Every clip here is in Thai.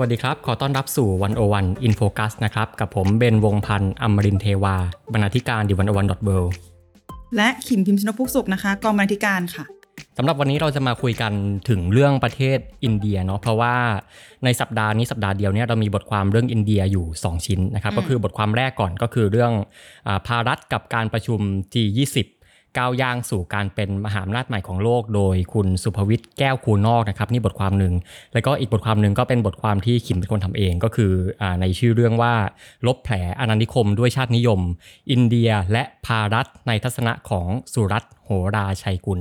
วัสดีครับ ขอต้อนรับสู่ One O One In Focus นะครับ กับผมเบนวงพันธ์อมรินทร์เทวา บรรณาธิการ The One O One dot Worldและขิมพิมพ์ชนกพุกสุขนะคะ กองบรรณาธิการค่ะสำหรับวันนี้เราจะมาคุยกันถึงเรื่องประเทศอินเดียเนาะเพราะว่าในสัปดาห์นี้สัปดาห์เดียวเนี่ยเรามีบทความเรื่องอินเดียอยู่ 2 ชิ้นนะครับก็คือบทความแรกก่อนก็คือเรื่องอ่าภารัตกับการประชุม G20 ก้าวย่างสู่การเป็นมหาอำนาจใหม่ของโลก โดยคุณสุภวิทย์แก้วคูนอกนะครับนี่บทความหนึ่ง แล้วก็อีกบทความหนึ่งก็เป็นบทความที่ขิมเป็นคนทำเองก็คืออ่าในชื่อเรื่องว่าลบแผลอาณานิคมด้วยชาตินิยม อินเดียและภารัตในทัศนะของสุรัตน์โหราชัยกุล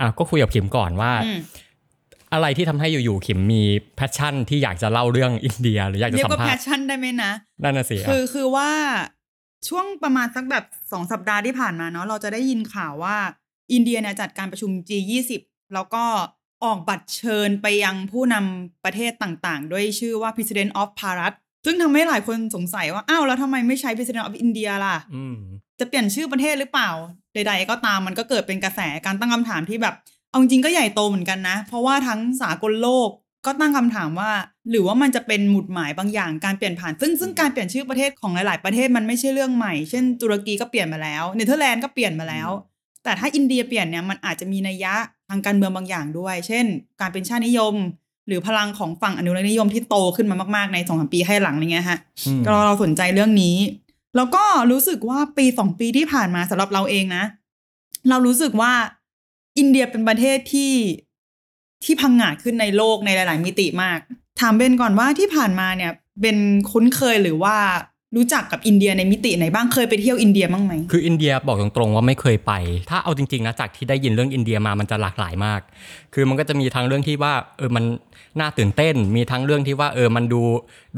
อะก็คุยกับขิมก่อนว่าอืมอะไรที่ทำให้อยู่ๆขิมมี passion ที่อยากจะเล่าเรื่องอินเดีย หรืออยากจะเรียกว่า passionั่นได้ไหมนะนั่นน่ะสิอะคือคือว่า ช่วงประมาณสักแบบสองสัปดาห์ที่ผ่านมาเนาะเราจะได้ยินข่าวว่า อินเดียเนี่ยจัดการประชุม G20 แล้วก็ออกบัตรเชิญไปยังผู้นำประเทศต่างๆ ด้วยชื่อว่า President of Bharat ซึ่งทำให้หลายคนสงสัยว่า อ้าวแล้วทำไมไม่ใช้ President of India ล่ะอืมจะเปลี่ยนชื่อประเทศหรือเปล่า ใด ๆ ก็ตามมันก็เกิดเป็นกระแสการตั้งคำถามที่แบบ เอาจริงๆก็ใหญ่โตเหมือนกันนะ เพราะว่าทั้งสากลโลกก็ตั้งคำถามว่า หรือว่ามันจะเป็นหมุดหมายบางอย่างการเปลี่ยนผ่าน ซึ่งซึ่งการเปลี่ยนชื่อประเทศของหลาย ๆ ประเทศมันไม่ใช่เรื่องใหม่ เช่นตุรกีก็เปลี่ยนมาแล้วเนเธอร์แลนด์ก็เปลี่ยนมาแล้ว แต่ถ้าอินเดียเปลี่ยนเนี่ยมันอาจจะมีนัยยะทางการเมืองบางอย่างด้วย เช่น การเป็นชาตินิยม หรือพลังของฝั่งอนุรักษนิยมที่โตขึ้นมามาก ๆ ในสองสามปีให้หลังอะไรเงี้ยฮะอืมก็เราสนใจเรื่องนี้ แล้วก็รู้สึกว่าปีสองปีที่ผ่านมาสำหรับเราเองนะ เรารู้สึกว่าอินเดียเป็นประเทศที่ที่พังงาดขึ้นในโลกในหลาย ๆ มิติมาก ถามเบนก่อนว่าที่ผ่านมาเนี่ยเบนคุ้นเคยหรือว่ารู้จักกับอินเดียในมิติไหนบ้างเคยไปเที่ยวอินเดียบ้างไหมคืออินเดียบอกตรงๆว่าไม่เคยไป ถ้าเอาจริงๆนะจากที่ได้ยินเรื่องอินเดียมามันจะหลากหลายมาก คือมันก็จะมีทั้งเรื่องที่ว่าเออมันน่าตื่นเต้น มีทั้งเรื่องที่ว่าเออมันดู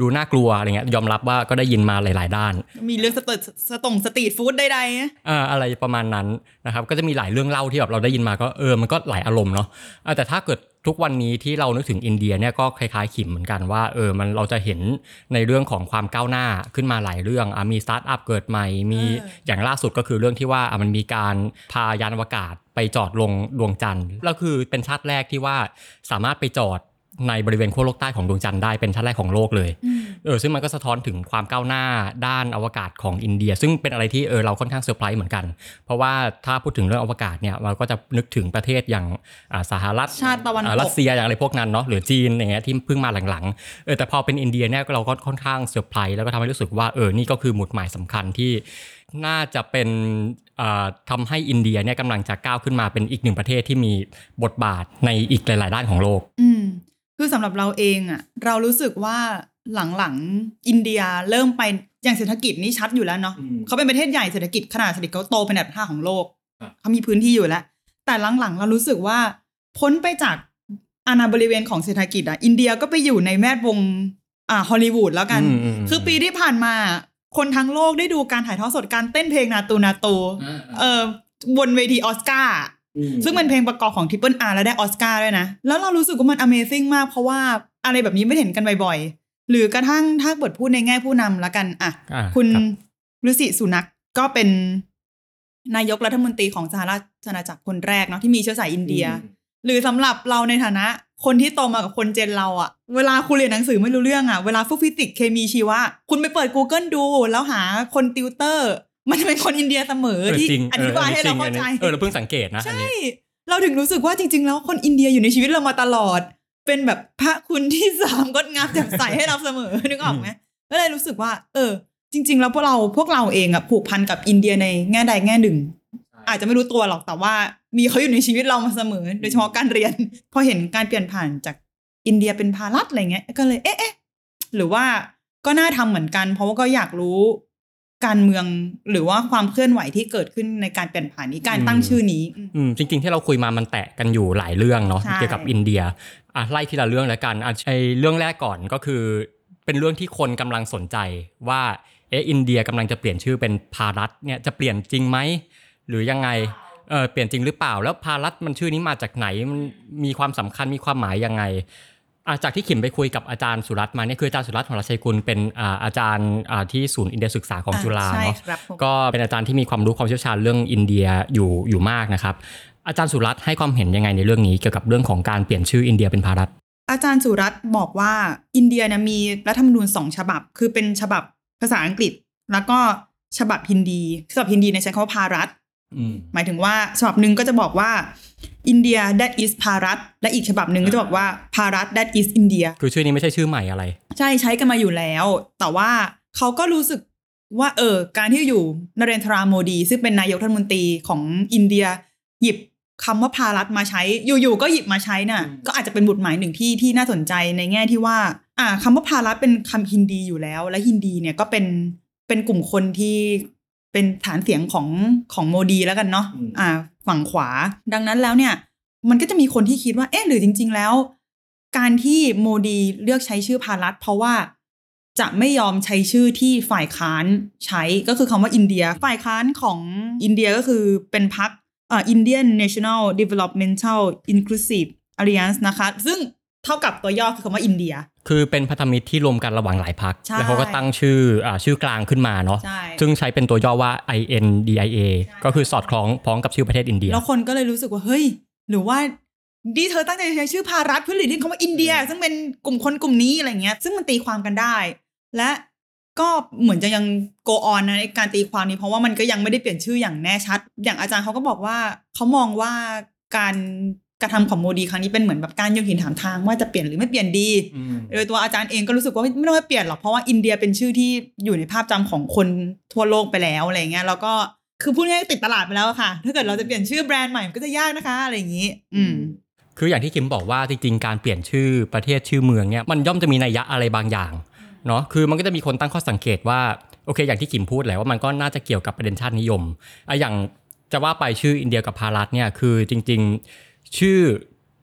ดูน่ากลัวอะไรเงี้ยยอมรับว่าก็ได้ยินมาหลาย ๆ ด้าน มีเรื่องส ส street food ใดๆนะอ่าอะไรประมาณนั้นนะครับก็จะมีหลายเรื่องเล่าที่แบบเราได้ยินมาก็เออมันก็หลายอารมณ์เนาะอ่าแต่ถ้าเกิด ทุกวันนี้ที่เรานึกถึงอินเดียเนี่ยก็คล้ายๆขิมเหมือนกันว่าเออมันเราจะเห็นในเรื่องของความก้าวหน้าขึ้นมาหลายเรื่องอะมีสตาร์ทอัพเกิดใหม่ มีเอออย่างล่าสุดก็คือเรื่องที่ว่าอะมันมีการพายานอวกาศไปจอดลงดวงจันทร์แล้วคือเป็นชาติแรกที่ว่าสามารถไปจอด ในบริเวณขั้วโลกใต้ของดวงจันทร์ได้เป็นชาติแรกของโลกเลยเออซึ่งมันก็สะท้อนถึงความก้าวหน้าด้านอวกาศของอินเดีย ซึ่งเป็นอะไรที่เออเราค่อนข้างเซอร์ไพรส์เหมือนกัน เพราะว่าถ้าพูดถึงเรื่องอวกาศเนี่ยเราก็จะนึกถึงประเทศอย่างอ่าสหรัฐชาติตะวันตกอ่ารัสเซียอย่างอะไรพวกนั้นเนาะหรือจีนอย่างเงี้ยที่เพิ่งมาหลังๆเออแต่พอเป็นอินเดียเนี่ยเราก็ค่อนข้างเซอร์ไพรส์แล้วก็ทำให้รู้สึกว่าเออนี่ก็คือหมุดหมายสำคัญที่น่าจะเป็นอ่าทำให้อินเดียเนี่ยกำลังจะก้าวขึ้นมาเป็นอีกหนึ่งประเทศที่มีบทบาทในอีกหลาย ๆ ด้านของโลกอืม คือสำหรับเราเองอะเรารู้สึกว่าหลังๆอินเดียเริ่มไปอย่างเศรษฐกิจนี่ชัดอยู่แล้วเนาะอืมเขาเป็นประเทศใหญ่เศรษฐกิจขนาดเศรษฐกิจเขาโตเป็นอันดับห้าของโลกครับเขามีพื้นที่อยู่แล้ว แต่หลังๆ เรารู้สึกว่า พ้นไปจากอาณาบริเวณของเศรษฐกิจอะอินเดียก็ไปอยู่ในแวดวงอ่าฮอลลีวูดแล้วกันอืมอืมคือปีที่ผ่านมา คนทั้งโลกได้ดูการถ่ายทอดสดการเต้นเพลงนาตูนาตูเออบนเวทีออสการ์ ซึ่งเป็นเพลงประกอบของ Triple R แล้วได้ออสการ์ด้วยนะ แล้วเรารู้สึกว่ามัน Amazing มาก เพราะว่าอะไรแบบนี้ไม่เห็นกันบ่อยๆ หรือกระทั่งถ้าเปิดพูดในแง่ผู้นำละกันอะอ่าคุณรับฤศิสุนักก็เป็นนายกรัฐมนตรีของสหราชอาณาจักรคนแรกเนาะที่มีเชื้อสายอินเดีย หรือสำหรับเราในฐานะ คนที่โตมากับคนเจนเราอะเวลาคุณเรียนหนังสือไม่รู้เรื่องอะเวลาพวกฟิสิกส์เคมีชีวะ คุณไปเปิด Google ดู แล้วหาคนติวเตอร์ มันจะเป็นคนอินเดียเสมอเออที่จริงอธิบายให้เราเข้าใจเออเราเพิ่งสังเกตนะอันใช่นี้เราถึงรู้สึกว่าจริง ๆ แล้วคนอินเดียอยู่ในชีวิตเรามาตลอด เป็นแบบพระคุณที่สามงดงามแจ่มใสให้เราเสมอนึกออกไหมก็เลยรู้สึกว่า เออ จริง ๆ แล้วพวกเราพวกเราเองอะผูกพันกับอินเดียในแง่ใดแง่หนึ่ง อาจจะไม่รู้ตัวหรอกแต่ว่า มีเขาอยู่ในชีวิตเรามาเสมอ โดยเฉพาะการเรียน พอเห็นการเปลี่ยนผ่านจากอินเดียเป็นพารัตอะไรเงี้ย ก็เลยเอ๊ะเอ๊ะหรือว่าก็น่าทำเหมือนกัน เพราะว่าก็อยากรู้ การเมืองหรือว่าความเคลื่อนไหวที่เกิดขึ้นในการเปลี่ยนผ่านนี้การตั้งชื่อนี้อืมจริง ๆ ที่เราคุยมามันแตะกันอยู่หลายเรื่องเนาะใช่เกี่ยวกับอินเดียอะไล่ทีละเรื่องแล้วกันอะไอเรื่องแรกก่อนก็คือ เป็นเรื่องที่คนกำลังสนใจว่าเอะอินเดียกำลังจะเปลี่ยนชื่อเป็นภารัฐเนี่ยจะเปลี่ยนจริงไหมหรือยังไงเออเปลี่ยนจริงหรือเปล่าแล้วภารัฐมันชื่อนี้มาจากไหนมันมีความสำคัญมีความหมายยังไงอา จากที่ขิมไปคุยกับอาจารย์สุรัตน์มาเนี่ยคืออาจารย์สุรัตน์ของราชัยกุลเป็นอาอาจารย์อ่าที่ศูนย์อินเดียศึกษาของจุฬาใช่เนาะครับผมก็เป็นอาจารย์ที่มีความรู้ความเชี่ยวชาญเรื่องอินเดียอยู่อยู่มากนะครับ อาจารย์สุรัตน์ให้ความเห็นยังไงในเรื่องนี้เกี่ยวกับเรื่องของการเปลี่ยนชื่ออินเดียเป็นภารัฐอาจารย์สุรัตน์บอกว่าอินเดียเนี่ยมีรัฐธรรมนูญสองฉบับ คือเป็นฉบับภาษาอังกฤษ แล้วก็ฉบับฮินดีฉบับฮินดีเนี่ยใช้คำว่าภารัฐ หมายถึงว่าฉบับหนึ่งก็จะบอกว่าอินเดีย that is ภารัฐและอีกฉบับหนึ่งก็จะบอกว่าภารัฐ that is อินเดียคือชื่อนี้ไม่ใช่ชื่อใหม่อะไร ใช่ใช้กันมาอยู่แล้ว แต่ว่าเขาก็รู้สึกว่าเออการที่อยู่นเรนทราโมดี ซึ่งเป็นนายกรัฐมนตรีของอินเดีย หยิบคำว่าภารัฐมาใช้อยู่ๆก็หยิบมาใช้น่ะ ก็อาจจะเป็นบทหมายหนึ่งที่ที่น่าสนใจในแง่ที่ว่า อ่าคำว่าภารัฐเป็นคำฮินดีอยู่แล้ว และฮินดีเนี่ยก็เป็นเป็นกลุ่มคนที่ เป็นฐานเสียงของของโมดีแล้วกันเนาะอืมอ่า ฝั่งขวา ดังนั้นแล้วเนี่ย มันก็จะมีคนที่คิดว่า เอ๊ะหรือจริง ๆ แล้ว การที่โมดีเลือกใช้ชื่อพารัฐเพราะว่าจะไม่ยอมใช้ชื่อที่ฝ่ายค้านใช้ก็คือคำว่าอินเดีย ฝ่ายค้านของอินเดียก็คือเป็นพรรคเอ่อ Indian National Developmental Inclusive Alliance นะคะ ซึ่ง เท่ากับตัวย่อคือคำว่าอินเดีย คือเป็นพันธมิตรที่รวมกันระหว่างหลายพักใช่แล้วเขาก็ตั้งชื่ออ่าชื่อกลางขึ้นมาเนาะใช่ซึ่งใช้เป็นตัวย่อว่า INDIA ก็คือสอดคล้องพ้องกับชื่อประเทศอินเดีย แล้วคนก็เลยรู้สึกว่าเฮ้ย หรือว่าดีเธอตั้งใจใช้ชื่อพารัฐเพื่อหลีกเลี่ยงคำว่าอินเดีย ซึ่งเป็นกลุ่มคนกลุ่มนี้อะไรเงี้ยซึ่งมันตีความกันได้ และก็เหมือนจะยัง go on นะในการตีความนี้เพราะว่ามันก็ยังไม่ได้เปลี่ยนชื่ออย่างแน่ชัด อย่างอาจารย์เขาก็บอกว่าเขามองว่าการ กระทำของโมดีครั้งนี้เป็นเหมือนแบบการโยนหินถามทางว่าจะเปลี่ยนหรือไม่เปลี่ยนดี โดยตัวอาจารย์เองก็รู้สึกว่าไม่ไม่ต้องให้เปลี่ยนหรอกเพราะว่าอินเดียเป็นชื่อที่อยู่ในภาพจำของคนทั่วโลกไปแล้วอะไรเงี้ยแล้วก็คือพูดง่ายๆติดตลาดไปแล้วอะค่ะ ถ้าเกิดเราจะเปลี่ยนชื่อแบรนด์ใหม่มันก็จะยากนะคะอะไรอย่างนี้ อืมคืออย่างที่คิมบอกว่าจริงๆการเปลี่ยนชื่อประเทศชื่อเมืองเนี่ยมันย่อมจะมีนัยยะอะไรบางอย่างเนาะคือมันก็จะมีคนตั้งข้อสังเกตว่าโอเค อย่างที่คิมพูดแหละว่ามันก็น่าจะเกี่ยวกับประเด็นชาตินิยมอะอย่างจะว่าไปชื่ออินเดียกับพารัตเนี่ยคือจริง ๆ ชื่อ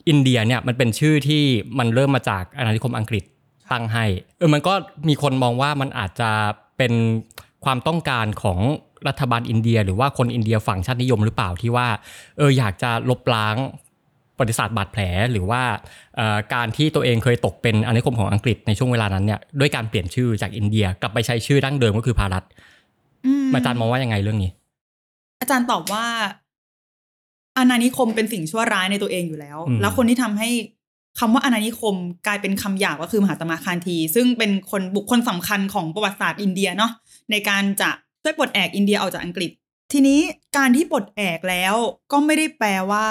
อินเดียเนี่ยมันเป็นชื่อที่มันเริ่มมาจากอาณานิคมอังกฤษตั้งให้เออมันก็มีคนมองว่ามันอาจจะเป็นความต้องการของรัฐบาลอินเดีย หรือว่าคนอินเดียฝั่งชาตินิยมหรือเปล่าที่ว่าเอออยากจะลบล้างประวัติศาสตร์บาดแผล หรือว่าเอ่อการที่ตัวเองเคยตกเป็นอาณานิคมของอังกฤษในช่วงเวลานั้นเนี่ยด้วยการเปลี่ยนชื่อจากอินเดียกลับไปใช้ชื่อดั้งเดิมก็คือภารัฐอืมอาจารย์มองว่ายังไงเรื่องนี้ อาจารย์ตอบว่า อาณานิคมเป็นสิ่งชั่วร้ายในตัวเองอยู่แล้วอืมแล้วคนที่ทำให้คำว่าอาณานิคมกลายเป็นคำหยาบก็คือมหาตมะคานที ซึ่งเป็นคนบุคคลสำคัญของประวัติศาสตร์อินเดียเนาะในการจะช่วยปลดแอกอินเดียออกจากอังกฤษ ทีนี้การที่ปลดแอกแล้วก็ไม่ได้แปลว่า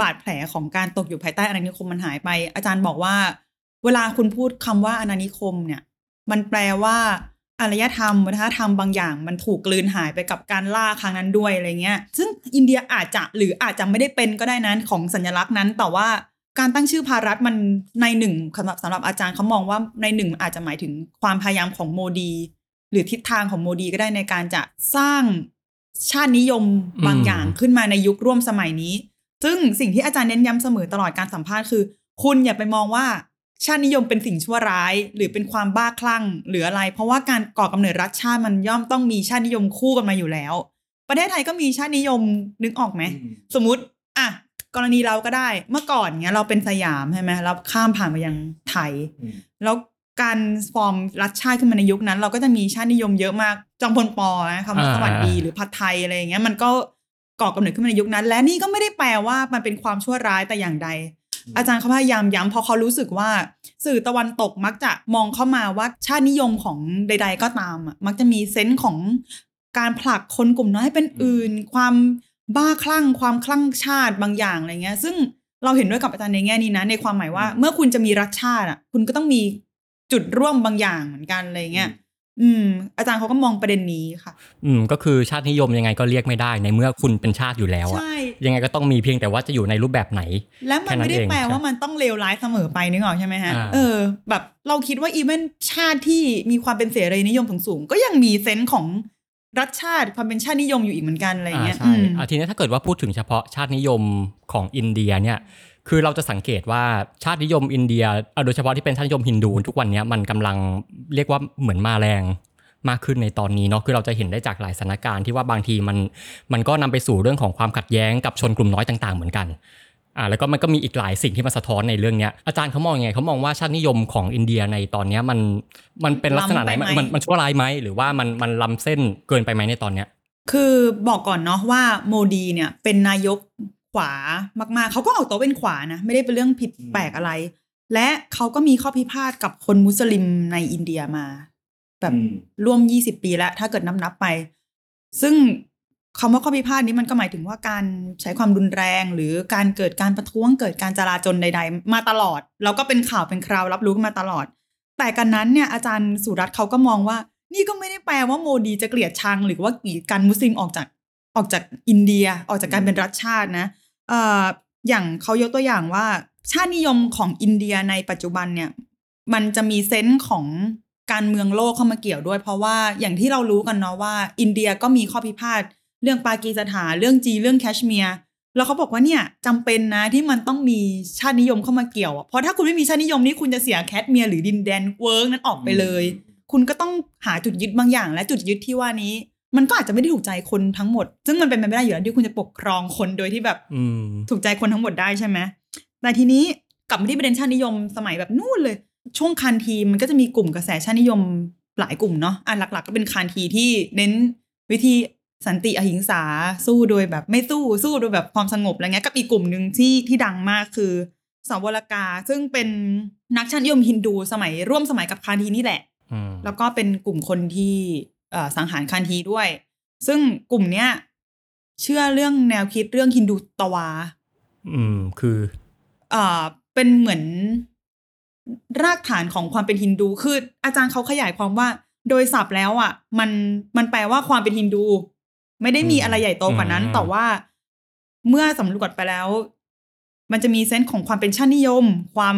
บาดแผลของการตกอยู่ภายใต้อาณานิคมมันหายไป อาจารย์บอกว่า เวลาคุณพูดคำว่าอาณานิคมเนี่ย มันแปลว่า อารยธรรมวัฒนธรรมบางอย่างมันถูกกลืนหายไปกับการล่าครั้งนั้นด้วยอะไรเงี้ย ซึ่งอินเดียอาจจะหรืออาจจะไม่ได้เป็นก็ได้นั้นของสัญลักษณ์นั้น แต่ว่าการตั้งชื่อภารัฐมันในหนึ่งสำหรับสำหรับอาจารย์เขามองว่าในหนึ่งอาจจะหมายถึงความพยายามของโมดี หรือทิศทางของโมดีก็ได้ในการจะสร้างชาตินิยมบางอืมอย่างขึ้นมาในยุคร่วมสมัยนี้ ซึ่งสิ่งที่อาจารย์เน้นย้ำเสมอตลอดการสัมภาษณ์คือ คุณอย่าไปมองว่า ชาตินิยมเป็นสิ่งชั่วร้าย หรือเป็นความบ้าคลั่ง หรืออะไร เพราะว่าการก่อกำเนิดรัฐชาติมันย่อมต้องมีชาตินิยมคู่กันมาอยู่แล้ว ประเทศไทยก็มีชาตินิยมนึกออกไหมสมมติอะกรณีเราก็ได้เมื่อก่อนเนี้ยเราเป็นสยามใช่ไหมเราข้ามผ่านมายังไทยอืมแล้วการฟอร์มรัฐชาติขึ้นมาในยุคนั้น เราก็จะมีชาตินิยมเยอะมากจอมพลปอนะคำว่าอ่าสวัสดีหรือผัดไทยอะไรอย่างเงี้ยมันก็ก่อกำเนิดขึ้นมาในยุคนั้น และนี่ก็ไม่ได้แปลว่ามันเป็นความชั่วร้ายแต่อย่างใด อาจารย์เขาพยายามย้ำเพราะเขารู้สึกว่า สื่อตะวันตกมักจะมองเข้ามาว่าชาตินิยมของใด ๆ ก็ตามอะมักจะมีเซนส์ของการผลักคนกลุ่มน้อยให้เป็นอื่น ความบ้าคลั่ง ความคลั่งชาติบางอย่างอะไรเงี้ย ซึ่งเราเห็นด้วยกับอาจารย์ในแง่นี้นะ ในความหมายว่าเมื่อคุณจะมีรัฐชาติอะ คุณก็ต้องมีจุดร่วมบางอย่างเหมือนกันอะไรเงี้ย อืม อาจารย์เขาก็มองประเด็นนี้ค่ะ อืม ก็คือชาตินิยมยังไงก็เรียกไม่ได้ในเมื่อคุณเป็นชาติอยู่แล้วอะใช่ยังไงก็ต้องมีเพียงแต่ว่าจะอยู่ในรูปแบบไหน แล้วมันไม่ได้แค่นั้นเองแปลว่าใช่มันต้องเลวร้ายเสมอไปนึกออกใช่ไหมฮะอ่าเออ แบบเราคิดว่าอีเวนชาติที่มีความเป็นเสรีนิยมสูงๆก็ยังมีเซนส์ของรัฐชาติความเป็นชาตินิยมอยู่อีกเหมือนกันอะไรอ่าเงี้ยใช่อืมอะทีนี้ถ้าเกิดว่าพูดถึงเฉพาะชาตินิยมของอินเดียเนี่ย คือเราจะสังเกตว่าชาตินิยมอินเดียเอ่อโดยเฉพาะที่เป็นชาตินิยมฮินดูทุกวันเนี้ยมันกำลังเรียกว่าเหมือนมาแรงมากขึ้นในตอนนี้เนาะคือเราจะเห็นได้จากหลายสถานการณ์ที่ว่าบางทีมันมันก็นำไปสู่เรื่องของความขัดแย้งกับชนกลุ่มน้อยต่าง ๆ เหมือนกันอ่าแล้วก็มันก็มีอีกหลายสิ่งที่มาสะท้อนในเรื่องเนี้ยอาจารย์เขามองยังไงเขามองว่าชาตินิยมของอินเดียในตอนเนี้ยมันมันเป็นลักษณะไหนล้ำไปไหมมันมันชั่วร้ายไหมหรือว่ามันมันล้ำเส้นเกินไปไหมในตอนเนี้ยคือบอกก่อนเนาะว่าโมดีเนี่ยเป็นนายก ขวามากๆ เขาก็ออกตัวเป็นขวานะ ไม่ได้เป็นเรื่องผิดแปลกอะไร และเขาก็มีข้อพิพาทกับคนมุสลิมในอินเดียมา แบบร่วม20ปีแล้ว ถ้าเกิดนับนับๆไป ซึ่งคำว่าข้อพิพาทนี้มันก็หมายถึงว่าการใช้ความรุนแรง หรือการเกิดการประท้วงเกิดการจลาจลใด ๆ มาตลอด แล้วก็เป็นข่าวเป็นคราวรับรู้กันมาตลอด แต่กันนั้นเนี่ยอาจารย์สุรัตน์เขาก็มองว่า นี่ก็ไม่ได้แปลว่าโมดีจะเกลียดชัง หรือว่ากีดกันมุสลิมออกจาก ออกจากอินเดียออกจากการเป็นรัฐชาตินะเอ่ออย่างเขายกตัวอย่างว่า ชาตินิยมของอินเดียในปัจจุบันเนี่ย มันจะมีเซนส์ของการเมืองโลกเข้ามาเกี่ยวด้วย เพราะว่าอย่างที่เรารู้กันเนาะว่า อินเดียก็มีข้อพิพาทเรื่องปากีสถานเรื่องจีนเรื่องแคชเมียร์แล้วเขาบอกว่าเนี่ยจำเป็นนะที่มันต้องมีชาตินิยมเข้ามาเกี่ยวอะเพราะถ้าคุณไม่มีชาตินิยมนี่คุณจะเสียแคชเมียร์หรือดินแดนเวิร์กนั้นออกไปเลย คุณก็ต้องหาจุดยึดบางอย่าง และจุดยึดที่ว่านี้ มันก็อาจจะไม่ได้ถูกใจคนทั้งหมด ซึ่งมันเป็นไปไม่ได้อยู่แล้วที่คุณจะปกครองคนโดยที่แบบอืมถูกใจคนทั้งหมดได้ใช่ไหมแต่ทีนี้กลับมาที่ประเด็นชาตินิยมสมัยแบบนู่นเลย ช่วงคานธีมันก็จะมีกลุ่มกระแสชาตินิยมหลายกลุ่มเนาะอะหลัก ๆ ก็เป็นคานธีที่เน้นวิธีสันติอหิงสาสู้โดยแบบไม่สู้สู้โดยแบบความสงบอะไรเงี้ยกับอีกกลุ่มหนึ่งที่ที่ดังมากคือสาวรกา ซึ่งเป็นนักชาตินิยมฮินดูสมัยร่วมสมัยกับคานทีนี่แหละอืมแล้วก็เป็นกลุ่มคนที่เอ่อ สังหารคันทีด้วย ซึ่งกลุ่มเนี้ยเชื่อเรื่องแนวคิดเรื่องฮินดูตวา อืมคือเอ่อเป็นเหมือนรากฐานของความเป็นฮินดูคืออาจารย์เขาขยายความว่า โดยศัพท์แล้วอะ มันมันแปลว่าความเป็นฮินดู ไม่ได้มีอะไรใหญ่โตกว่านั้นอืมแต่ว่าเมื่อสำรวจไปแล้ว มันจะมีเซนส์ของความเป็นชาตินิยม ความ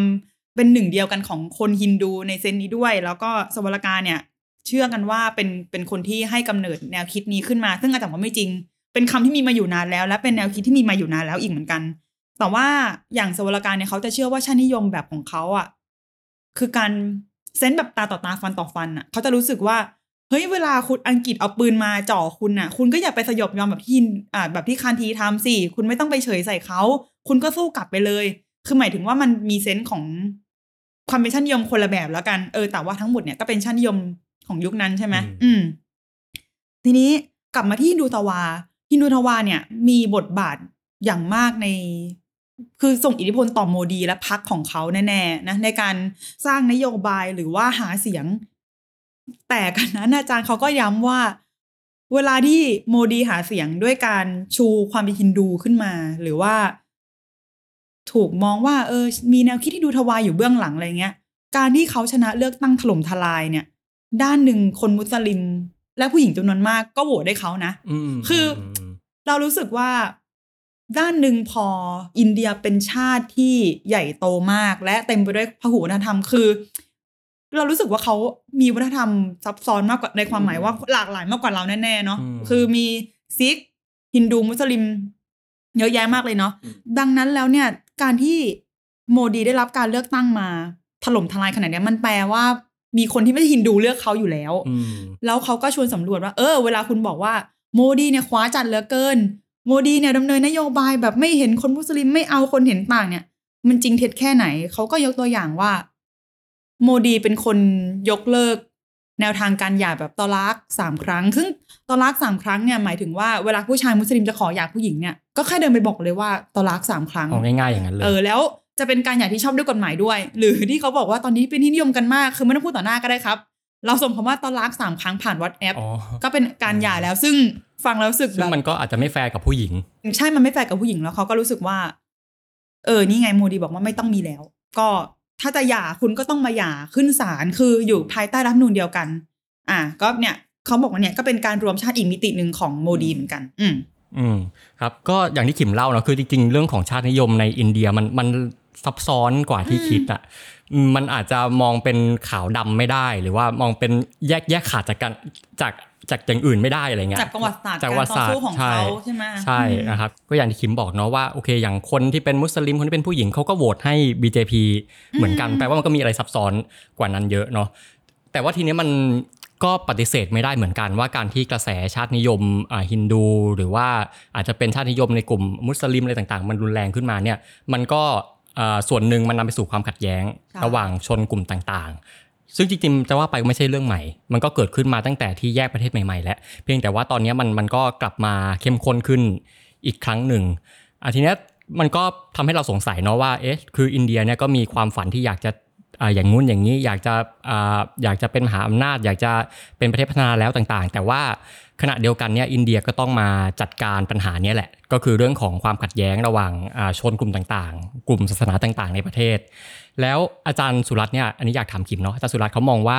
เป็นหนึ่งเดียวกันของคนฮินดูในเซนส์นี้ด้วย แล้วก็สวรกาเนี่ย เชื่อกันว่าเป็นเป็นคนที่ให้กำเนิดแนวคิดนี้ขึ้นมา ซึ่งอาจารย์ว่าไม่จริง เป็นคำที่มีมาอยู่นานแล้ว และเป็นแนวคิดที่มีมาอยู่นานแล้วอีกเหมือนกัน แต่ว่าอย่างสวรการเนี่ยเขาจะเชื่อว่าชาตินิยมแบบของเขาอะคือการเซนส์แบบตาต่อตาฟันต่อฟันอะเขาจะรู้สึกว่าเฮ้ยเวลาคุณอังกฤษเอาปืนมาจ่อคุณอะ คุณก็อย่าไปสยบยอมแบบที่อ่าแบบที่คานทีทำสิคุณไม่ต้องไปเฉยใส่เขา คุณก็สู้กลับไปเลย คือหมายถึงว่ามันมีเซนส์ของความเป็นชาตินิยมคนละแบบแล้วกันเออแต่ว่าทั้งหมดเนี่ยก็เป็นชาตินิยม ของยุคนั้นใช่ไหมอืมอืม ทีนี้กลับมาที่ฮินดูทวาฮินดูทวาเนี่ย มีบทบาทอย่างมากใน คือส่งอิทธิพลต่อโมดีและพักของเขาแน่ๆนะในการสร้างนโยบายหรือว่าหาเสียง แต่กันนั้นอาจารย์เขาก็ย้ำว่า เวลาที่โมดีหาเสียงด้วยการชูความเป็นฮินดูขึ้นมา หรือว่า ถูกมองว่า เออ มีแนวคิดที่ดูทวายอยู่เบื้องหลังอะไรเงี้ย การที่เขาชนะเลือกตั้งถล่มทลายเนี่ย ด้านหนึ่งคนมุสลิม และผู้หญิงจำนวนมากก็โหวตได้เขานะอืมคือมเรารู้สึกว่าด้านหนึ่งพออินเดียเป็นชาติที่ใหญ่โตมาก และเต็มไปด้วยพหุวัฒนธรรมคือ เรารู้สึกว่าเขามีวัฒนธรรมซับซ้อนมากกว่าในความหมายว่าหลากหลายมากกว่าเราแน่ๆเนาะอืมคือมีซิกฮินดูมุสลิม เยอะแยะมากเลยเนาะดังนั้นแล้วเนี่ยการที่โมดีได้รับการเลือกตั้งมาถล่มทลายขนาดเนี้ยมันแปลว่า มีคนที่ไม่ใช่ฮินดูเลือกเขาอยู่แล้วอืมแล้วเขาก็ชวนสำรวจว่า เออ เวลาคุณบอกว่าโมดีเนี่ยคว้าจัดเหลือเกิน โมดีเนี่ยดำเนินนโยบายแบบไม่เห็นคนมุสลิมไม่เอาคนเห็นต่างเนี่ย มันจริงเท็จแค่ไหน เขาก็ยกตัวอย่างว่า โมดีเป็นคนยกเลิก แนวทางการหย่าแบบตอลักสามครั้ง ซึ่งตอลักสามครั้งเนี่ยหมายถึงว่าเวลาผู้ชายมุสลิมจะขอหย่าผู้หญิงเนี่ยก็แค่เดินไปบอกเลยว่าตอลักสามครั้งเอาง่ายๆอย่างนั้นเลยเออแล้ว จะเป็นการหย่าที่ชอบด้วยกฎหมายด้วย หรือที่เขาบอกว่าตอนนี้เป็นที่นิยมกันมาก คือไม่ต้องพูดต่อหน้าก็ได้ครับ เราส่งคำว่าตอลักสามครั้งผ่าน WhatsApp อ๋อก็เป็นการหย่าแล้ว ซึ่งฟังแล้วรู้สึกซึ่แบงบมันก็อาจจะไม่แฟร์กับผู้หญิง ใช่ มันไม่แฟร์กับผู้หญิงแล้วเขาก็รู้สึกว่า เออ นี่ไงโมดีบอกว่าไม่ต้องมีแล้ว ก็ถ้าจะหย่าคุณก็ต้องมาหย่าขึ้นศาล คืออยู่ภายใต้รัฐธรรมนูญเดียวกัน อะ ก็เนี่ยเขาบอกว่าเนี่ยก็เป็นการรวมชาติอีกมิติหนึ่งของโมดีเหมือนกัน อืม อืมครับก็อย่างที่ขิมเล่าเนาะคือจริงๆ เรื่องของชาตินิยมในอินเดียมันมันซับซ้อนกว่าที่อืมคิดอะอืมมันอาจจะมองเป็นขาวดำไม่ได้ หรือว่ามองเป็นแยกแยกขาดจากกันจากจากอย่างอื่นไม่ได้อะไรเงี้ยจากประวัติศาสตร์จากการประวัติต่อศาสตสู้ร์ของใช่เขาใช่ไหมใช่อืมนะครับก็อย่างที่คิมบอกเนาะว่าโอเค อย่างคนที่เป็นมุสลิมคนที่เป็นผู้หญิงเขาก็โหวตให้ BJP เหมือนกันแปลว่ามันก็มีอะไรซับซ้อนกว่านั้นเยอะเนาะแต่ว่าทีเนี้ยมัน ก็ปฏิเสธไม่ได้เหมือนกันว่าการที่กระแสชาตินิยมอ่าฮินดู หรือว่าอาจจะเป็นชาตินิยมในกลุ่มมุสลิมอะไรต่างๆ มันรุนแรงขึ้นมาเนี่ยมันก็อ่าส่วนหนึ่งมันนำไปสู่ความขัดแย้ง ระหว่างชนกลุ่มต่างๆ ซึ่งจริงๆจะว่าไปไม่ใช่เรื่องใหม่ มันก็เกิดขึ้นมาตั้งแต่ที่แยกประเทศใหม่ๆแล้วเพียงแต่ว่าตอนนี้มันมันก็กลับมาเข้มข้นขึ้นอีกครั้งหนึ่งอะทีเนี้ยมันก็ทำให้เราสงสัยเนาะว่าเอ๊ะคืออินเดียเนี่ยก็มีความฝันที่อยากจะ อย่างงู้นอย่างนี้อยากจะอยากจะเป็นมหาอำนาจ อยากจะเป็นประเทศพัฒนาแล้วต่างๆ แต่ว่าขณะเดียวกันเนี่ยอินเดียก็ต้องมาจัดการปัญหานี้แหละ ก็คือเรื่องของความขัดแย้งระหว่างชนกลุ่มต่างๆ กลุ่มศาสนาต่างๆ ในประเทศ แล้วอาจารย์สุรัตน์เนี่ยอันนี้อยากถามคิมเนาะอาจารย์สุรัตน์เขามองว่า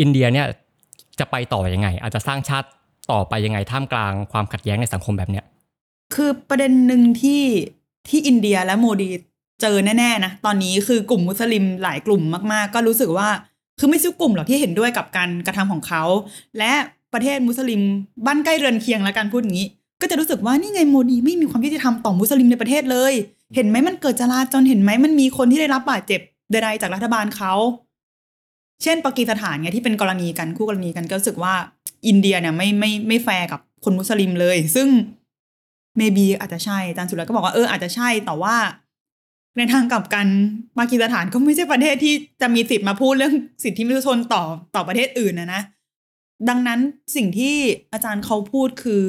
อินเดียเนี่ยจะไปต่อยังไง อาจจะสร้างชาติต่อไปยังไงท่ามกลางความขัดแย้งในสังคมแบบเนี้ยคือประเด็นหนึ่งที่ที่อินเดียและโมดี เจอแน่ๆนะตอนนี้คือกลุ่มมุสลิมหลายกลุ่มมากๆ ก็รู้สึกว่าคือไม่ใช่กลุ่มหรอกที่เห็นด้วยกับการกระทำของเขา และประเทศมุสลิมบ้านใกล้เรือนเคียงแล้วกันพูดอย่างนี้ ก็จะรู้สึกว่านี่ไงโมดีไม่มีความยุติธรรมต่อมุสลิมในประเทศเลย เห็นไหมมันเกิดจลาจลเห็นไหมมันมีคนที่ได้รับบาดเจ็บใดๆจากรัฐบาลเขาเช่นปากีสถานไงที่เป็นกรณีกันคู่กรณีกันก็รู้สึกว่าอินเดียเนี่ยไม่ไม่ไม่แฟร์กับคนมุสลิมเลย ซึ่ง maybe อาจจะใช่อาจารย์สุรัตน์ก็บอกว่าเอออาจจะใช่แต่ว่า ในทางกลับกันปากีสถานก็ไม่ใช่ประเทศที่จะมีสิทธิ์มาพูดเรื่องสิทธิมนุษยชนต่อต่อประเทศอื่นนะนะดังนั้นสิ่งที่อาจารย์เขาพูดคือ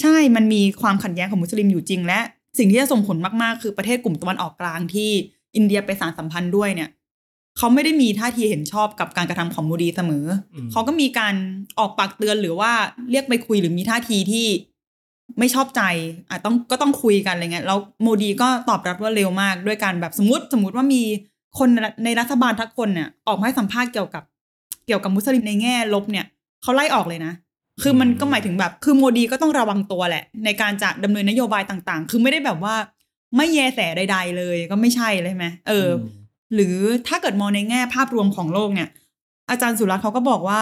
ใช่มันมีความขัดแย้งของมุสลิมอยู่จริง และสิ่งที่จะส่งผลมากๆ คือประเทศกลุ่มตะวันออกกลางที่อินเดียไปสานสัมพันธ์ด้วยเนี่ย เขาไม่ได้มีท่าทีเห็นชอบกับการกระทำของโมดีเสมออมเขาก็มีการออกปากเตือนหรือว่าเรียกไปคุยหรือมีท่าทีที่ ไม่ชอบใจอะต้องก็ต้องคุยกันอะไรเงี้ยแล้วโมดีก็ตอบรับว่าเร็วมากด้วยการแบบสมมติสมมติว่ามีคนในรัฐบาลทักคนเนี่ยออกมาให้สัมภาษณ์เกี่ยวกับเกี่ยวกับมุสลิมในแง่ลบเนี่ยเขาไล่ออกเลยนะ คือมันก็หมายถึงแบบ คือโมดีก็ต้องระวังตัวแหละ ในการจะดำเนินนโยบายต่างๆ คือไม่ได้แบบว่าไม่แยแสใด ๆ เลยก็ไม่ใช่เลยใช่ไหมเอออ หรือถ้าเกิดมองในแง่ภาพรวมของโลกเนี่ย อาจารย์สุรัตน์เขาก็บอกว่า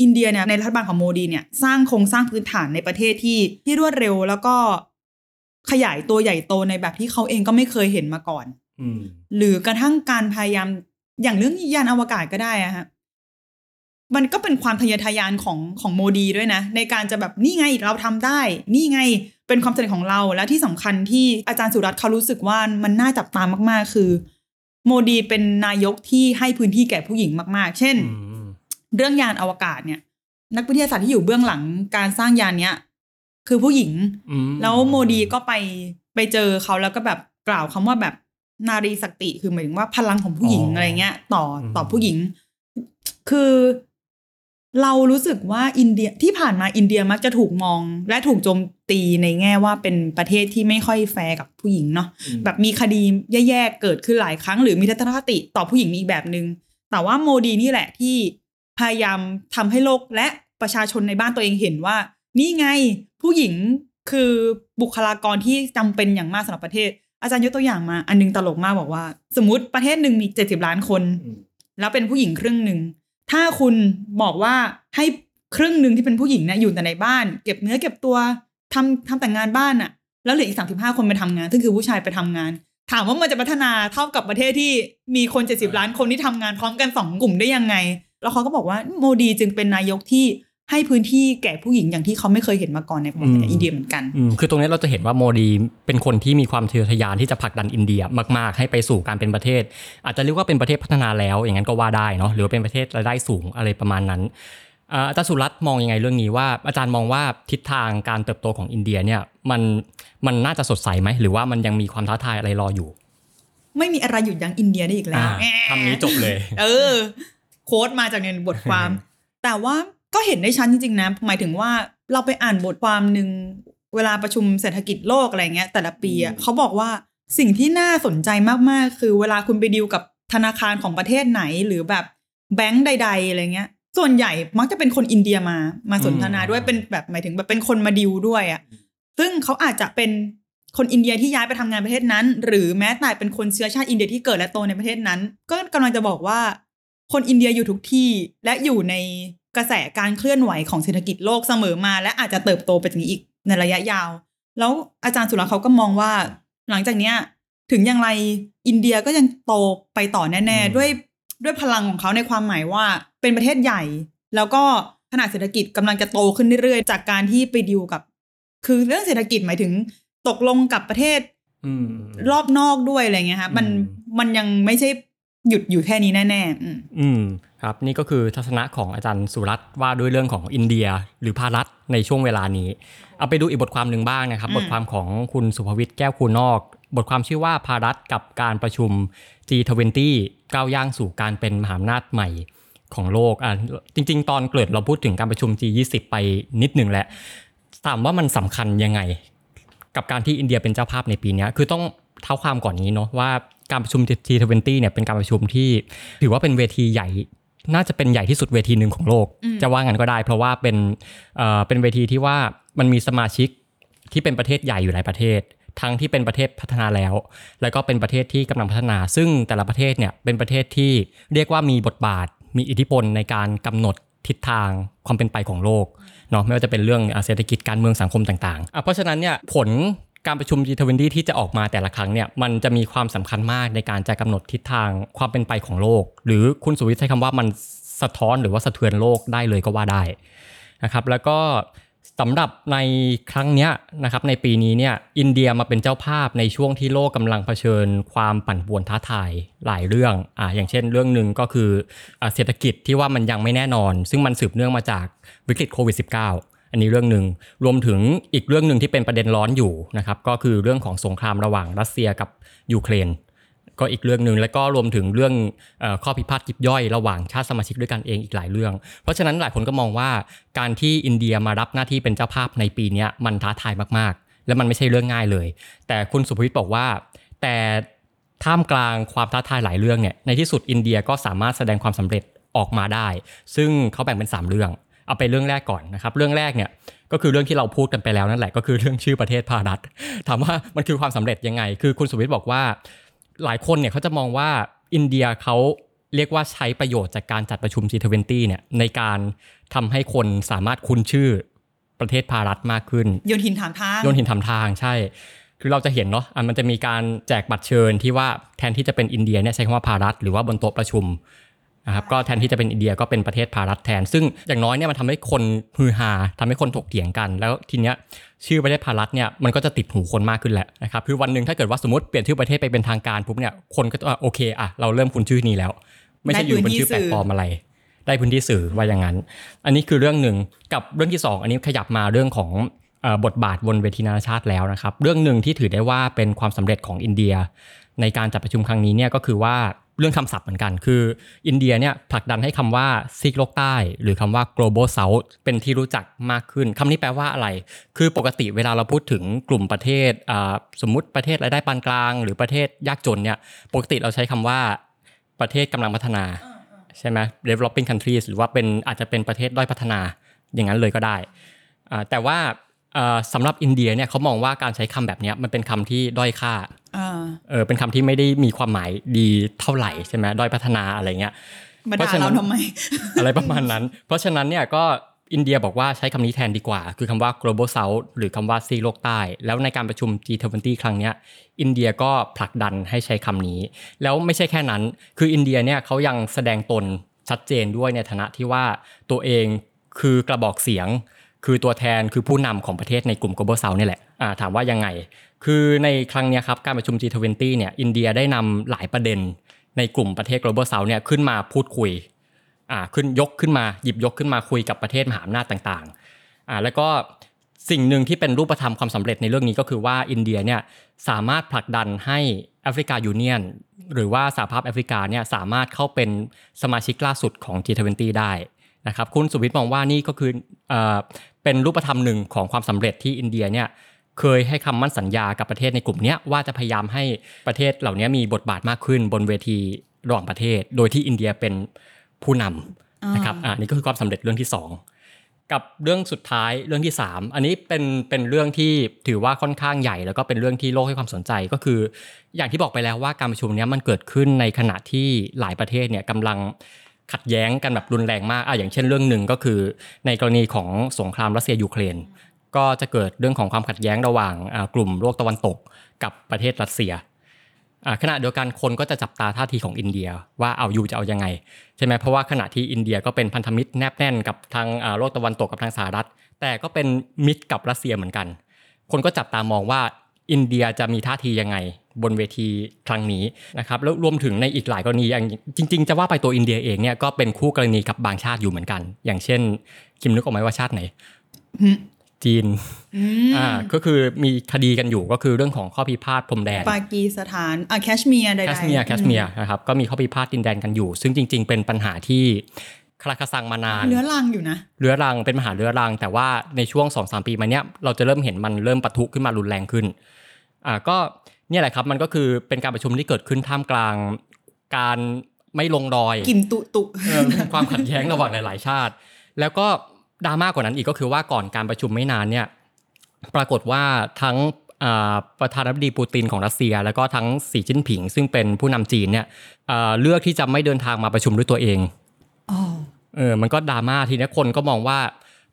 อินเดียเนี่ยในรัฐบาลของโมดีเนี่ยสร้างโครงสร้างพื้นฐานในประเทศที่ที่รวดเร็วแล้วก็ขยายตัวใหญ่โตในแบบที่เขาเองก็ไม่เคยเห็นมาก่อนอืมหรือกระทั่งการพยายามอย่างเรื่องยานอวกาศก็ได้อะฮะมันก็เป็นความทะเยอทะยานของของโมดีด้วยนะ ในการจะแบบนี่ไงเราทำได้ นี่ไงเป็นความสำเร็จของเราและที่สำคัญที่อาจารย์สุรัตน์เขารู้สึกว่ามันน่าจับตามาก ๆ คือ โมดีเป็นนายกที่ให้พื้นที่แก่ผู้หญิงมาก ๆ เช่นอืม เรื่องยานอวกาศเนี่ย นักวิทยาศาสตร์ที่อยู่เบื้องหลังการสร้างยานเนี้ยคือผู้หญิงอืมแล้วโมดีก็ไปไปเจอเขาแล้วก็แบบกล่าวคำว่าแบบนารีสติคือหมายถึงว่าพลังของผู้หญิงอะไรเงี้ย ต่อต่อผู้หญิง คือ เรารู้สึกว่าอินเดียที่ผ่านมาอินเดียมักจะถูกมอง และถูกโจมตีในแง่ว่าเป็นประเทศที่ไม่ค่อยแฟร์กับผู้หญิงเนาะแบบมีคดีแย่ๆเกิดขึ้นหลายครั้ง หรือมีทัศนคติต่อผู้หญิงอีกแบบหนึง่งแต่ว่าโมดีนี่แหละที่ พยายามทำให้โลกและประชาชนในบ้านตัวเองเห็นว่า นี่ไงผู้หญิงคือบุคลากรที่จำเป็นอย่างมากสำหรับประเทศ อาจารย์ยกตัวอย่างมา อันนึงตลกมากบอกว่า สมมติประเทศหนึ่งมีเจ็ดสิบล้านคน แล้วเป็นผู้หญิงครึ่งหนึ่งถ้าคุณบอกว่าให้ครึ่งหนึ่งที่เป็นผู้หญิงเนี่ยอยู่แต่ในบ้าน เก็บเนื้อเก็บตัวทำทำแต่งงานบ้านอะแล้วเหลืออีกสามสิบห้าคนไปทำงาน ซึ่งคือผู้ชายไปทำงาน ถามว่ามันจะพัฒนาเท่ากับประเทศที่มีคนเจ็ดสิบล้านคนที่ทำงานพร้อมกันสองกลุ่มได้ยังไง แล้วเขาก็บอกว่าโมดีจึงเป็นนายกที่ให้พื้นที่แก่ผู้หญิงอย่างที่เขาไม่เคยเห็นมาก่อนในประวัติศาสตร์อินเดียเหมือนกันอืมคือตรงนี้เราจะเห็นว่าโมดีเป็นคนที่มีความทะเยอทะยานที่จะผลักดันอินเดียมาก ๆ ให้ไปสู่การเป็นประเทศ อาจจะเรียกว่าเป็นประเทศพัฒนาแล้ว อย่างนั้นก็ว่าได้เนาะ หรือว่าเป็นประเทศรายได้สูงอะไรประมาณนั้นอ่าอาจารย์สุรัตน์มองยังไงเรื่องนี้ว่า อาจารย์มองว่าทิศทางการเติบโตของอินเดียเนี่ยมันมันน่าจะสดใสไหมหรือว่ามันยังมีความท้าทายอะไรรออยู่ ไม่มีอะไรหยุดยั้งอินเดียได้อีกแล้วอ่าคำนี้จบเลย เออ โค้ดมาจากในบทความ แต่ว่าก็เห็นได้ชัดจริงๆนะ หมายถึงว่าเราไปอ่านบทความหนึ่งเวลาประชุมเศรษฐกิจโลกอะไรเงี้ย แต่ละปีอะเขาบอกว่าสิ่งที่น่าสนใจมากๆ คือเวลาคุณไปดีลกับธนาคารของประเทศไหนหรือแบบแบงก์ใด ๆ อะไรเงี้ย ส่วนใหญ่มักจะเป็นคนอินเดียมามาสนทนาด้วยเป็นแบบหมายถึงแบบเป็นคนมาดีลด้วยอะซึ่งเขาอาจจะเป็นคนอินเดียที่ย้ายไปทำงานประเทศนั้น หรือแม้แต่เป็นคนเชื้อชาติอินเดียที่เกิดและโตในประเทศนั้น ก็กำลังจะบอกว่า คนอินเดียอยู่ทุกที่และอยู่ในกระแสการเคลื่อนไหวของเศรษฐกิจโลกเสมอมา และอาจจะเติบโตไปถึงอีกในระยะยาว แล้วอาจารย์สุรเขาก็มองว่า หลังจากเนี้ยถึงอย่างไรอินเดียก็ยังโตไปต่อแน่อืมๆด้วยด้วยพลังของเขาในความหมายว่าเป็นประเทศใหญ่ แล้วก็ขนาดเศรษฐกิจกำลังจะโตขึ้นเรื่อยๆ จากการที่ไปดิวกับ คือเรื่องเศรษฐกิจหมายถึงตกลงกับประเทศอืมรอบนอกด้วยอะไรเงี้ยครับมันอืมมันยังไม่ใช่ หยุดอยู่แค่นี้แน่ๆ อืมอืมครับนี่ก็คือทัศนะของอาจารย์สุรัตน์ว่าด้วยเรื่องของอินเดีย หรือภารัฐในช่วงเวลานี้ เอาไปดูอีกบทความหนึ่งบ้างนะครับอืมบทความของคุณสุภวิทย์แก้วคูนอก บทความชื่อว่าภารัฐกับการประชุม G20 ก้าวย่างสู่การเป็นมหาอำนาจใหม่ของโลกอะจริง ๆ ตอนเกิดเราพูดถึงการประชุม G20 ไปนิดหนึ่งแหละถามว่ามันสำคัญยังไง กับการที่อินเดียเป็นเจ้าภาพในปีเนี้ยคือต้องเท้าความก่อนนี้เนาะว่า การประชุม G20 เนี่ยเป็นการประชุมที่ ถือว่าเป็นเวทีใหญ่น่าจะเป็นใหญ่ที่สุดเวทีหนึ่งของโลกอืมจะว่างั้นก็ได้ เพราะว่าเป็นเอ่อเป็นเวทีที่ว่ามันมีสมาชิกที่เป็นประเทศใหญ่อยู่หลายประเทศ ทั้งที่เป็นประเทศพัฒนาแล้ว แล้วก็เป็นประเทศที่กำลังพัฒนา ซึ่งแต่ละประเทศเนี่ยเป็นประเทศที่เรียกว่ามีบทบาท มีอิทธิพลในการกำหนดทิศทางความเป็นไปของโลกเนาะไม่ว่าจะเป็นเรื่องอะเศรษฐกิจการเมืองสังคมต่างๆอะเพราะฉะนั้นเนี่ยผล การประชุม G20 ที่จะออกมาแต่ละครั้งเนี่ยมันจะมีความสำคัญมากในการจะกำหนดทิศทางความเป็นไปของโลก หรือคุณสุวิทย์ใช้คำว่ามันสะท้อนหรือว่าสะเทือนโลกได้เลยก็ว่าได้นะครับแล้วก็สำหรับในครั้งนี้นะครับในปีนี้เนี่ยอินเดียมาเป็นเจ้าภาพในช่วงที่โลกกำลังเผชิญความปั่นป่วนท้าทายหลายเรื่องอ่าอย่างเช่นเรื่องหนึ่งก็คืออ่าเศรษฐกิจที่ว่ามันยังไม่แน่นอน ซึ่งมันสืบเนื่องมาจากวิกฤตโควิด -19 อันนี้เรื่องหนึ่งรวมถึงอีกเรื่องหนึ่งที่เป็นประเด็นร้อนอยู่นะครับก็คือเรื่องของสงครามระหว่างรัสเซียกับยูเครน ก็อีกเรื่องหนึ่งแล้วก็รวมถึงเรื่องข้อพิพาทยิบย่อยระหว่างชาติสมาชิกด้วยกันเองอีกหลายเรื่อง เพราะฉะนั้นหลายคนก็มองว่าการที่อินเดียมารับหน้าที่เป็นเจ้าภาพในปีนี้มันท้าทายมากๆ และมันไม่ใช่เรื่องง่ายเลย แต่คุณสุภวิทย์บอกว่า แต่ท่ามกลางความท้าทายหลายเรื่องเนี่ยในที่สุดอินเดียก็สามารถแสดงความสำเร็จออกมาได้ ซึ่งเขาแบ่งเป็น 3 เรื่อง เอาไปเรื่องแรกก่อนนะครับ เรื่องแรกเนี่ยก็คือเรื่องที่เราพูดกันไปแล้วนั่นแหละก็คือเรื่องชื่อประเทศพารัฐถามว่ามันคือความสำเร็จยังไง คือคุณสุวิทย์บอกว่าหลายคนเนี่ยเขาจะมองว่าอินเดียเขาเรียกว่าใช้ประโยชน์จากการจัดประชุม G20 เนี่ยในการทำให้คนสามารถคุ้นชื่อประเทศพารัฐมากขึ้นโยนหินถามทางโยนหินทำทางใช่ คือเราจะเห็นเนาะอะมันจะมีการแจกบัตรเชิญที่ว่าแทนที่จะเป็นอินเดียเนี่ยใช้คำว่าพารัฐหรือว่าบนโต๊ะประชุม นะครับก็แทนที่จะเป็นอินเดียก็เป็นประเทศพารัฐแทน ซึ่งอย่างน้อยเนี่ยมันทำให้คนฮือฮาทำให้คนถกเถียงกัน แล้วทีเนี้ยชื่อประเทศพารัฐเนี่ยมันก็จะติดหูคนมากขึ้นแหละนะครับคือวันหนึ่งถ้าเกิดว่าสมมติเปลี่ยนชื่อประเทศไปเป็นทางการปุ๊บเนี่ยคนก็จะอะโอเคอะเราเริ่มคุ้นชื่อนี้แล้ว ไม่ใช่อยู่บนชื่อแปลกปลอมอะไร ได้พื้นที่สื่อว่าอย่างนั้น อันนี้คือเรื่องหนึ่งกับเรื่องที่สองอันนี้ขยับมาเรื่องของบทบาทบนเวทีนานาชาติแล้วนะครับ เรื่องหนึ่งที่ถือได้ว่าเป็นความสำเร็จของอินเดีย ในการจัดประชุมครั้งนี้เนี่ยก็คือว่า เรื่องคำศัพท์เหมือนกัน คือ อินเดียเนี่ยผลักดันให้คำว่าซีกโลกใต้ หรือคำว่า global south เป็นที่รู้จักมากขึ้นคำนี้แปลว่าอะไร คือปกติเวลาเราพูดถึงกลุ่มประเทศอ่าสมมุติประเทศรายได้ปานกลาง หรือประเทศยากจนเนี่ยปกติเราใช้คำว่าประเทศกำลังพัฒนาใช่ไหม developing countries หรือว่าเป็นอาจจะเป็นประเทศด้อยพัฒนาอย่างนั้นเลยก็ได้อ่าแต่ว่าอ่า สำหรับอินเดียเนี่ยเขามองว่าการใช้คำแบบเนี้ยมันเป็นคำที่ด้อยค่าอ่าเออเป็นคำที่ไม่ได้มีความหมายดีเท่าไหร่ใช่ไหมด้อยพัฒนาอะไรเงี้ยมาเพราะด่าฉะนั้นเราทำไมอะไรประมาณนั้น เพราะฉะนั้นเนี่ยก็อินเดียบอกว่าใช้คำนี้แทนดีกว่า คือคำว่า global south หรือคำว่าซีกโลกใต้ แล้วในการประชุม G20 ครั้งเนี้ยอินเดียก็ผลักดันให้ใช้คำนี้ แล้วไม่ใช่แค่นั้น คืออินเดียเนี่ยเขายังแสดงตนชัดเจนด้วยในฐานะที่ว่าตัวเองคือกระบอกเสียง คือตัวแทนคือผู้นำของประเทศในกลุ่ม global south นี่แหละถามว่ายังไง คือในครั้งนี้ครับการประชุม G20 เนี่ยอินเดียได้นำหลายประเด็นในกลุ่มประเทศ global south เนี่ยขึ้นมาพูดคุยอ่าขึ้นยกขึ้นมาหยิบยกขึ้นมาคุยกับประเทศมหาอำนาจต่างๆอ่าแล้วก็สิ่งหนึ่งที่เป็นรูปธรรมความสำเร็จในเรื่องนี้ก็คือว่าอินเดียเนี่ยสามารถผลักดันให้แอฟริกายูเนียนหรือว่าสหภาพแอฟริกาเนี่ยสามารถเข้าเป็นสมาชิกล่าสุดของ G20 ได้นะครับคุณสุวิทย์มองว่านี่ก็คืออ เป็นรูปธรรมหนึ่งของความสำเร็จที่อินเดียเนี่ยเคยให้คำมั่นสัญญากับประเทศในกลุ่มนี้ว่าจะพยายามให้ประเทศเหล่านี้มีบทบาทมากขึ้นบนเวทีระหว่างประเทศ โดยที่อินเดียเป็นผู้นำนะครับอ่านี่ก็คือความสำเร็จเรื่องที่ 2 กับเรื่องสุดท้ายเรื่องที่ 3 อันนี้เป็นเป็นเรื่องที่ถือว่าค่อนข้างใหญ่ แล้วก็เป็นเรื่องที่โลกให้ความสนใจก็คือ อย่างที่บอกไปแล้วว่าการประชุมเนี้ยมันเกิดขึ้นในขณะที่หลายประเทศเนี่ยกำลัง ขัดแย้งกันแบบรุนแรงมากอะอย่างเช่นเรื่องหนึ่งก็คือ ในกรณีของสงครามรัสเซียยูเครน ก็จะเกิดเรื่องของความขัดแย้งระหว่างอ่ากลุ่มโลกตะวันตกกับประเทศรัสเซียอ่าขณะเดียวกันคนก็จะจับตาท่าทีของอินเดียว่าเอาอยู่จะเอายังไงใช่ไหมเพราะว่าขณะที่อินเดียก็เป็นพันธมิตรแนบแน่นกับทางอ่าโลกตะวันตกกับทางสหรัฐ แต่ก็เป็นมิตรกับรัสเซียเหมือนกัน คนก็จับตามองว่า อินเดียจะมีท่าทียังไงบนเวทีครั้งนี้นะครับแล้วรวมถึงในอีกหลายกรณีอย่างจริง ๆ จะว่าไปตัวอินเดียเองเนี่ยก็เป็นคู่กรณีกับบางชาติอยู่เหมือนกัน อย่างเช่นขิมนึกออกไหมว่าชาติไหนอืมจีนอืมอ่าก็คือมีคดีกันอยู่ก็คือเรื่องของข้อพิพาทพรมแดนปากีสถานอะแคชเมียร์ใดๆแคชเมียร์แคชเมียร์นะครับก็มีข้อพิพาทดินแดนกันอยู่ ซึ่งจริง ๆ เป็นปัญหาที่คาราคาซังมานานเรื้อรังอยู่นะเรื้อรังเป็นปัญหาเรื้อรัง แต่ว่าในช่วง2อสปีมาเนี้ยเราจะเริ่มเห็นมันเริ่มปะทุขึ้นมารุนแรงขึ้น อ่าก็เนี่ยแหละครับมันก็คือเป็นการประชุมที่เกิดขึ้นท่ามกลางการไม่ลงรอยกิมตุตุเออความขัดแย้งระหว่างหลาย ๆ ชาติ แล้วก็ดราม่ากว่านั้นอีกก็คือว่าก่อนการประชุมไม่นานเนี่ยปรากฏว่าทั้งอ่าประธานาธิบดีปูตินของรัสเซีย แล้วก็ทั้งสีจิ้นผิง ซึ่งเป็นผู้นำจีนเนี่ยเอ่อเลือกที่จะไม่เดินทางมาประชุมด้วยตัวเองอ๋อเออมันก็ดราม่าทีนี้คนก็มองว่า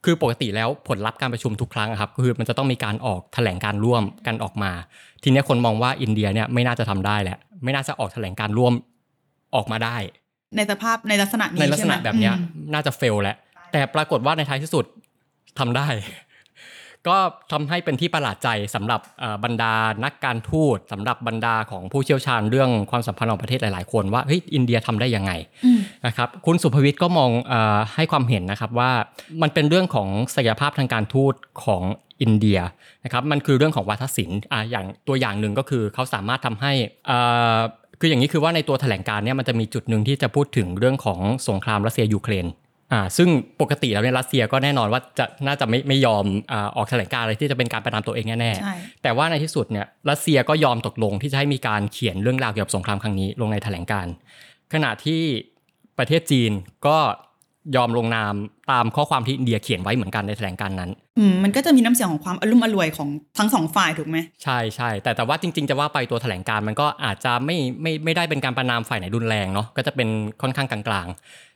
คือปกติแล้วผลลัพธ์การประชุมทุกครั้งอะครับคือมันจะต้องมีการออกแถลงการร่วมกันออกมา ทีนี้คนมองว่าอินเดียเนี่ยไม่น่าจะทำได้แหละไม่น่าจะออกแถลงการร่วมออกมาได้ ในสภาพในลักษณะนี้ในลักษณะช่ไหมแบบเนี้ยอืมน่าจะเฟลแหละแต่ปรากฏว่าในท้ายที่สุดทำได้ ก็ทำให้เป็นที่ประหลาดใจสำหรับเอ่อบรรดานักการทูตสำหรับบรรดาของผู้เชี่ยวชาญเรื่องความสัมพันธ์ของประเทศหลาย ๆ คนว่าเฮ้ยอินเดียทำได้ยังไงอืมนะครับคุณสุภวิทย์ก็มองเออให้ความเห็นนะครับว่ามันเป็นเรื่องของศักยภาพทางการทูตของอินเดียนะครับมันคือเรื่องของวัฒนศิลป์อ่าอย่างตัวอย่างหนึ่งก็คือเขาสามารถทำให้เอ่อคืออย่างนี้คือว่าในตัวแถลงการเนี่ยมันจะมีจุดหนึ่งที่จะพูดถึงเรื่องของสงครามรัสเซียยูเครน อ่าซึ่งปกติแล้วเนี่ยรัสเซียก็แน่นอนว่าจะน่าจะไม่ไม่ยอมอาออกแถลงการอะไรที่จะเป็นการประนามตัวเองแน่ๆใช่แต่ว่าในที่สุดเนี่ยรัสเซียก็ยอมตกลงที่จะให้มีการเขียนเรื่องราวเกี่ยวกับสงครามครั้งนี้ลงในแถลงการณ์ขณะที่ประเทศจีนก็ยอมลงนามตามข้อความที่อินเดียเขียนไว้เหมือนกันในแถลงการณ์นั้นอืมมันก็จะมีน้ำเสียงของความอารมณ์อร่วยของทั้งสองฝ่ายถูกไหมใช่ใช่แต่แต่ว่าจริง ๆ จะว่าไปตัวแถลงการณ์มันก็อาจจะไม่ไม่ไม่ได้เป็นการประนามฝ่ายไหนรุนแรงเนาะก็จะเป็นค่อนข้างกลางๆอ่า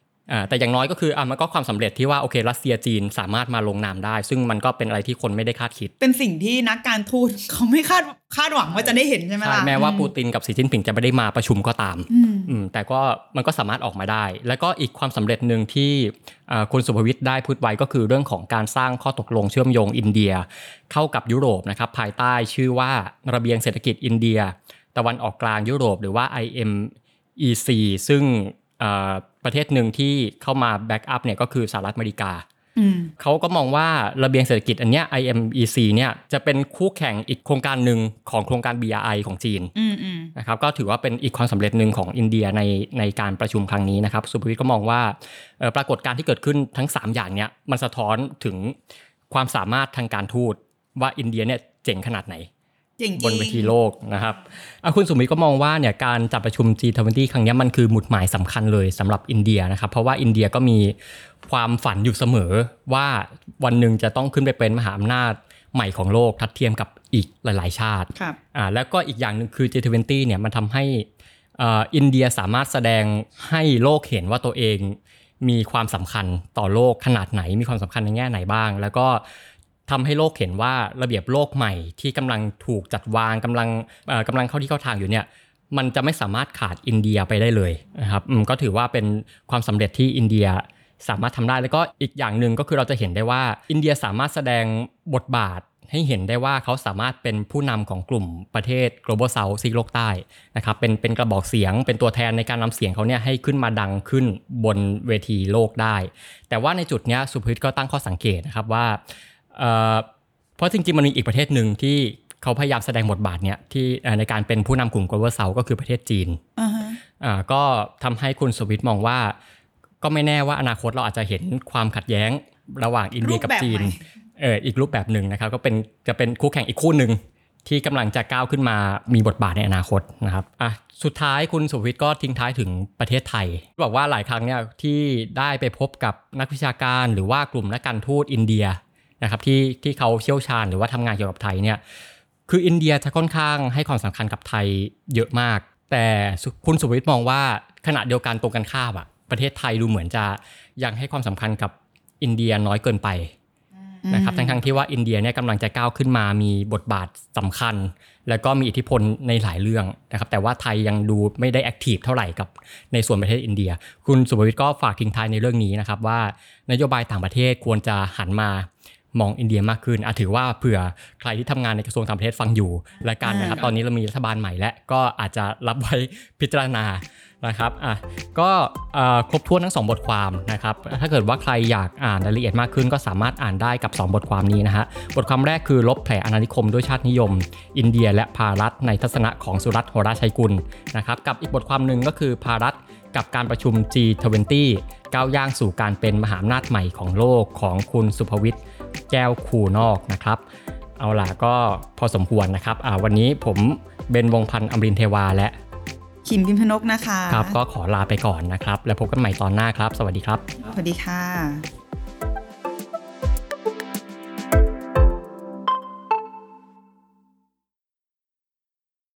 แต่อย่างน้อยก็คืออะมันก็ความสำเร็จที่ว่าโอเครัสเซียจีนสามารถมาลงนามได้ ซึ่งมันก็เป็นอะไรที่คนไม่ได้คาดคิด เป็นสิ่งที่นักการทูตเขาไม่คาดคาดหวังว่าจะได้เห็นใช่ไหมใช่ล่ะแม้ว่าอืปูตินกับสีจิ้นผิงจะไม่ได้มาประชุมก็ตามอืมอืมแต่ก็มันก็สามารถออกมาได้ แล้วก็อีกความสำเร็จหนึ่งที่อ่าคุณสุภวิทย์ได้พูดไว้ก็คือเรื่องของการสร้างข้อตกลงเชื่อมโยงอินเดีย เข้ากับยุโรปนะครับภายใต้ชื่อว่าระเบียงเศรษฐกิจอินเดีย ตะวันออกกลางยุโรป หรือว่า IMEC ซึ่งอ่า ประเทศหนึ่งที่เข้ามาแบ็กอัพเนี่ยก็คือสหรัฐอเมริกาอืมเขาก็มองว่าระเบียงเศรษฐกิจอันเนี้ย IMEC เนี่ยจะเป็นคู่แข่งอีกโครงการหนึ่งของโครงการ BRI ของจีนอืมอืมนะครับก็ถือว่าเป็นอีกความสำเร็จหนึ่งของอินเดียในในการประชุมครั้งนี้นะครับสุภวิทย์ก็มองว่าเอ่อปรากฏการณ์ที่เกิดขึ้นทั้ง 3 อย่างเนี้ยมันสะท้อนถึงความสามารถทางการทูตว่าอินเดียเนี่ยเจ๋งขนาดไหน เจ๋งจบรินงเวทีโลกนะครับอะคุณสุมิตรก็มองว่าเนี่ยการจัดประชุม G20 ครั้งเนี้ยมันคือหมุดหมายสำคัญเลยสำหรับอินเดียนะครับ เพราะว่าอินเดียก็มีความฝันอยู่เสมอว่าวันหนึ่งจะต้องขึ้นไปเป็นมหาอำนาจใหม่ของโลกทัดเทียมกับอีกหลาย ๆ ชาติครับอ่าแล้วก็อีกอย่างหนึ่งคือ G20 เนี่ยมันทำให้อ่าอินเดียสามารถแสดงให้โลกเห็นว่าตัวเองมีความสำคัญต่อโลกขนาดไหนมีความสำคัญในแง่ไหนบ้าง แล้วก็ ทำให้โลกเห็นว่าระเบียบโลกใหม่ที่กำลังถูกจัดวางกำลังเอ่อกำลังเข้าที่เข้าทางอยู่เนี่ยมันจะไม่สามารถขาดอินเดียไปได้เลยนะครับก็ถือว่าเป็นความสำเร็จที่อินเดียสามารถทำได้แล้วก็อีกอย่างหนึ่งก็คือเราจะเห็นได้ว่า อินเดียสามารถแสดงบทบาทให้เห็นได้ว่าเขาสามารถเป็นผู้นำของกลุ่มประเทศ global south ซีกโลกใต้นะครับเป็นเป็นกระบอกเสียง เป็นตัวแทนในการนำเสียงเขาเนี่ยให้ขึ้นมาดังขึ้นบนเวทีโลกได้ แต่ว่าในจุดนี้สุภวิทก็ตั้งข้อสังเกตนะครับว่า เอ่อเพราะจริงๆมันมีอีกประเทศหนึ่งที่เขาพยายามแสดงบทบาทเนี่ยที่เอ่อในการเป็นผู้นำกลุ่ม global south ก็คือประเทศจีนอ่าฮะอ่าก็ทำให้คุณสุวิทย์มองว่า ก็ไม่แน่ว่าอนาคตเราอาจจะเห็นความขัดแย้งระหว่างอินเดียกับจีนรูปแบบใหม่เอออีกรูปแบบหนึ่งนะครับ ก็เป็นจะเป็นคู่แข่งอีกคู่หนึ่งที่กำลังจะก้าวขึ้นมามีบทบาทในอนาคตนะครับอะสุดท้ายคุณสุวิทย์ก็ทิ้งท้ายถึงประเทศไทย บอกว่าหลายครั้งเนี่ยที่ได้ไปพบกับนักวิชาการหรือว่ากลุ่มนักการทูตอินเดีย นะครับที่ที่เขาเชี่ยวชาญหรือว่าทำงานเกี่ยวกับไทยเนี่ยคืออินเดียจะค่อนข้างให้ความสำคัญกับไทยเยอะมาก แต่สุคุณสุวิทย์มองว่าขณะเดียวกันตรงกันข้ามอะประเทศไทยดูเหมือนจะยังให้ความสำคัญกับอินเดียน้อยเกินไปนะครับทั้งๆที่ว่าอินเดียเนี่ยกำลังจะก้าวขึ้นมามีบทบาทสำคัญ แล้วก็มีอิทธิพลในหลายเรื่องนะครับแต่ว่าไทยยังดูไม่ได้ active เท่าไหร่กับในส่วนประเทศอินเดีย คุณสุภวิทย์ก็ฝากทิ้งท้ายในเรื่องนี้นะครับว่านโยบายต่างประเทศควรจะหันมา มองอินเดียมากขึ้นอะถือว่าเผื่อใครที่ทำงานในกระทรวงต่างประเทศฟังอยู่และกันนะครับ ตอนนี้เรามีรัฐบาลใหม่และก็อาจจะรับไว้พิจารณานะครับอะก็เอ่อครบถ้วนทั้งสองบทความนะครับ ถ้าเกิดว่าใครอยากอ่านรายละเอียดมากขึ้น ก็สามารถอ่านได้กับ 2 บทความนี้นะฮะ บทความแรกคือลบแผลอาณานิคมด้วยชาตินิยม อินเดียและภารัฐในทัศนะของสุรัตน์โหราชัยกุลนะครับ กับอีกบทความหนึ่งก็คือภารัฐกับการประชุม G20 ก้าวย่างสู่การเป็นมหาอำนาจใหม่ของโลกของคุณสุภวิทย์ แก้วคูนอกนะครับ เอาล่ะก็พอสมควรนะครับอ่าวันนี้ผมเบนวงศ์พันธ์อมรินทร์เทวาและขิมพิมพนกนะคะ ครับ ก็ขอลาไปก่อนนะครับ แล้วพบกันใหม่ตอนหน้าครับ สวัสดีครับ สวัสดีค่ะ